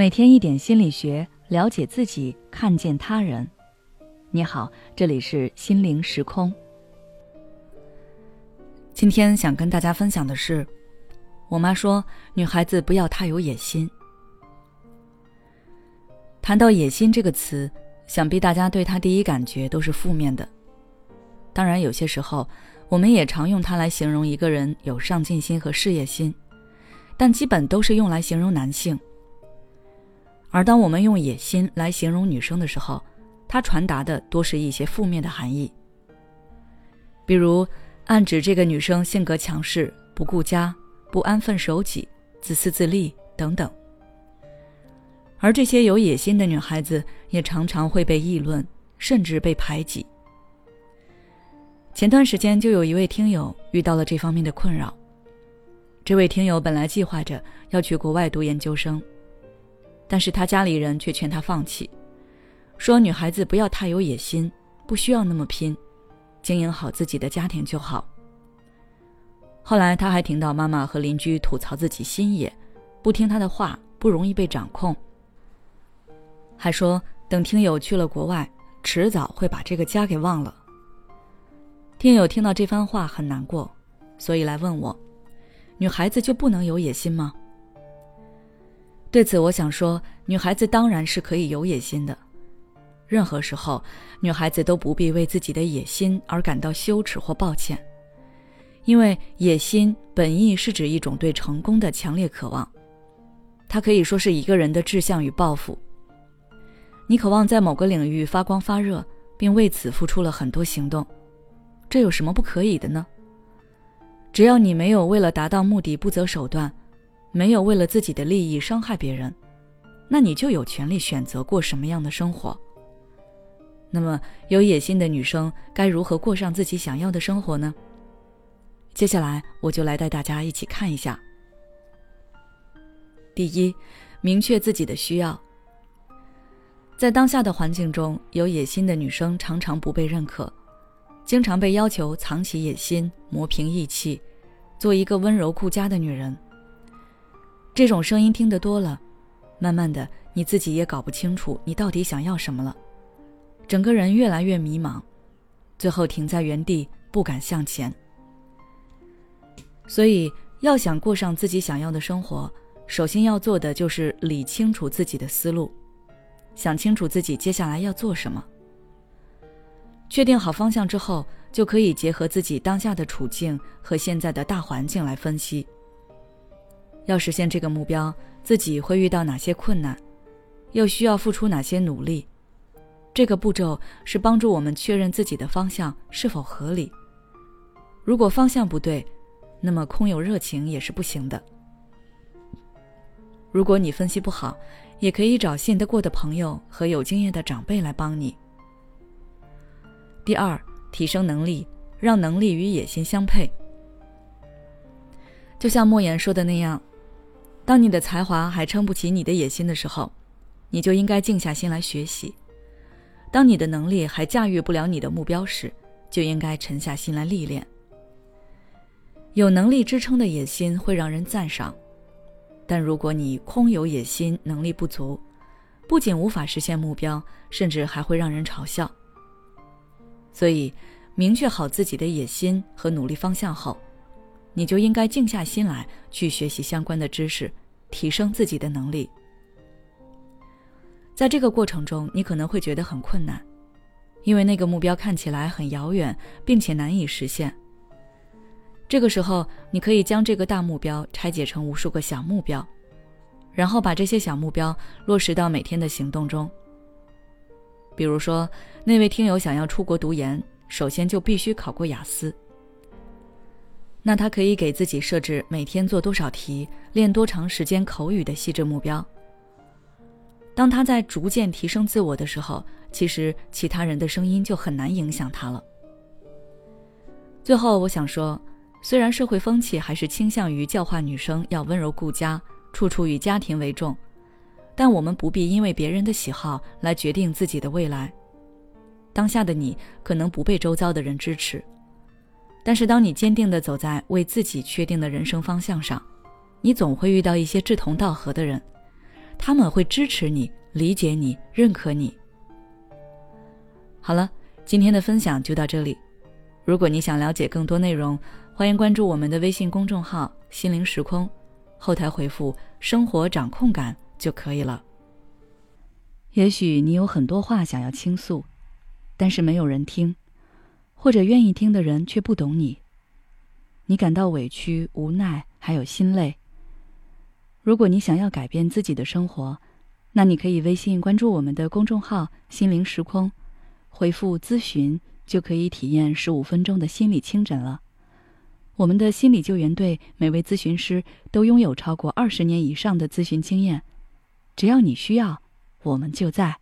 每天一点心理学，了解自己，看见他人。你好，这里是心灵时空。今天想跟大家分享的是，我妈说女孩子不要太有野心。谈到野心这个词，想必大家对她第一感觉都是负面的。当然，有些时候我们也常用它来形容一个人有上进心和事业心，但基本都是用来形容男性。而当我们用野心来形容女生的时候，它传达的多是一些负面的含义，比如暗指这个女生性格强势、不顾家、不安分守己、自私自利等等。而这些有野心的女孩子也常常会被议论，甚至被排挤。前段时间就有一位听友遇到了这方面的困扰，这位听友本来计划着要去国外读研究生。但是他家里人却劝他放弃，说女孩子不要太有野心，不需要那么拼，经营好自己的家庭就好。后来他还听到妈妈和邻居吐槽自己心野，不听他的话，不容易被掌控，还说等听友去了国外，迟早会把这个家给忘了。听友听到这番话很难过，所以来问我：女孩子就不能有野心吗？对此，我想说，女孩子当然是可以有野心的。任何时候，女孩子都不必为自己的野心而感到羞耻或抱歉，因为野心本意是指一种对成功的强烈渴望，它可以说是一个人的志向与抱负。你渴望在某个领域发光发热，并为此付出了很多行动，这有什么不可以的呢？只要你没有为了达到目的不择手段。没有为了自己的利益伤害别人，那你就有权利选择过什么样的生活。那么，有野心的女生该如何过上自己想要的生活呢？接下来，我就来带大家一起看一下。第一，明确自己的需要。在当下的环境中，有野心的女生常常不被认可，经常被要求藏起野心、磨平义气，做一个温柔顾家的女人。这种声音听得多了，慢慢的，你自己也搞不清楚你到底想要什么了，整个人越来越迷茫，最后停在原地不敢向前。所以，要想过上自己想要的生活，首先要做的就是理清楚自己的思路，想清楚自己接下来要做什么。确定好方向之后，就可以结合自己当下的处境和现在的大环境来分析。要实现这个目标，自己会遇到哪些困难，又需要付出哪些努力？这个步骤是帮助我们确认自己的方向是否合理。如果方向不对，那么空有热情也是不行的。如果你分析不好，也可以找信得过的朋友和有经验的长辈来帮你。第二，提升能力，让能力与野心相配。就像莫言说的那样。当你的才华还撑不起你的野心的时候，你就应该静下心来学习；当你的能力还驾驭不了你的目标时，就应该沉下心来历练。有能力支撑的野心会让人赞赏，但如果你空有野心，能力不足，不仅无法实现目标，甚至还会让人嘲笑。所以，明确好自己的野心和努力方向后，你就应该静下心来去学习相关的知识。提升自己的能力，在这个过程中，你可能会觉得很困难，因为那个目标看起来很遥远，并且难以实现。这个时候，你可以将这个大目标拆解成无数个小目标，然后把这些小目标落实到每天的行动中。比如说，那位听友想要出国读研，首先就必须考过雅思。那他可以给自己设置每天做多少题、练多长时间口语的细致目标。当他在逐渐提升自我的时候，其实其他人的声音就很难影响他了。最后，我想说，虽然社会风气还是倾向于教化女生要温柔顾家、处处以家庭为重，但我们不必因为别人的喜好来决定自己的未来。当下的你可能不被周遭的人支持。但是，当你坚定地走在为自己确定的人生方向上，你总会遇到一些志同道合的人，他们会支持你、理解你、认可你。好了，今天的分享就到这里。如果你想了解更多内容，欢迎关注我们的微信公众号“心灵时空”，后台回复“生活掌控感”就可以了。也许你有很多话想要倾诉，但是没有人听，或者愿意听的人却不懂你。你感到委屈、无奈，还有心累。如果你想要改变自己的生活，那你可以微信关注我们的公众号“心灵时空”，回复“咨询”就可以体验十五分钟的心理清诊了。我们的心理救援队每位咨询师都拥有超过二十年以上的咨询经验，只要你需要。我们就在。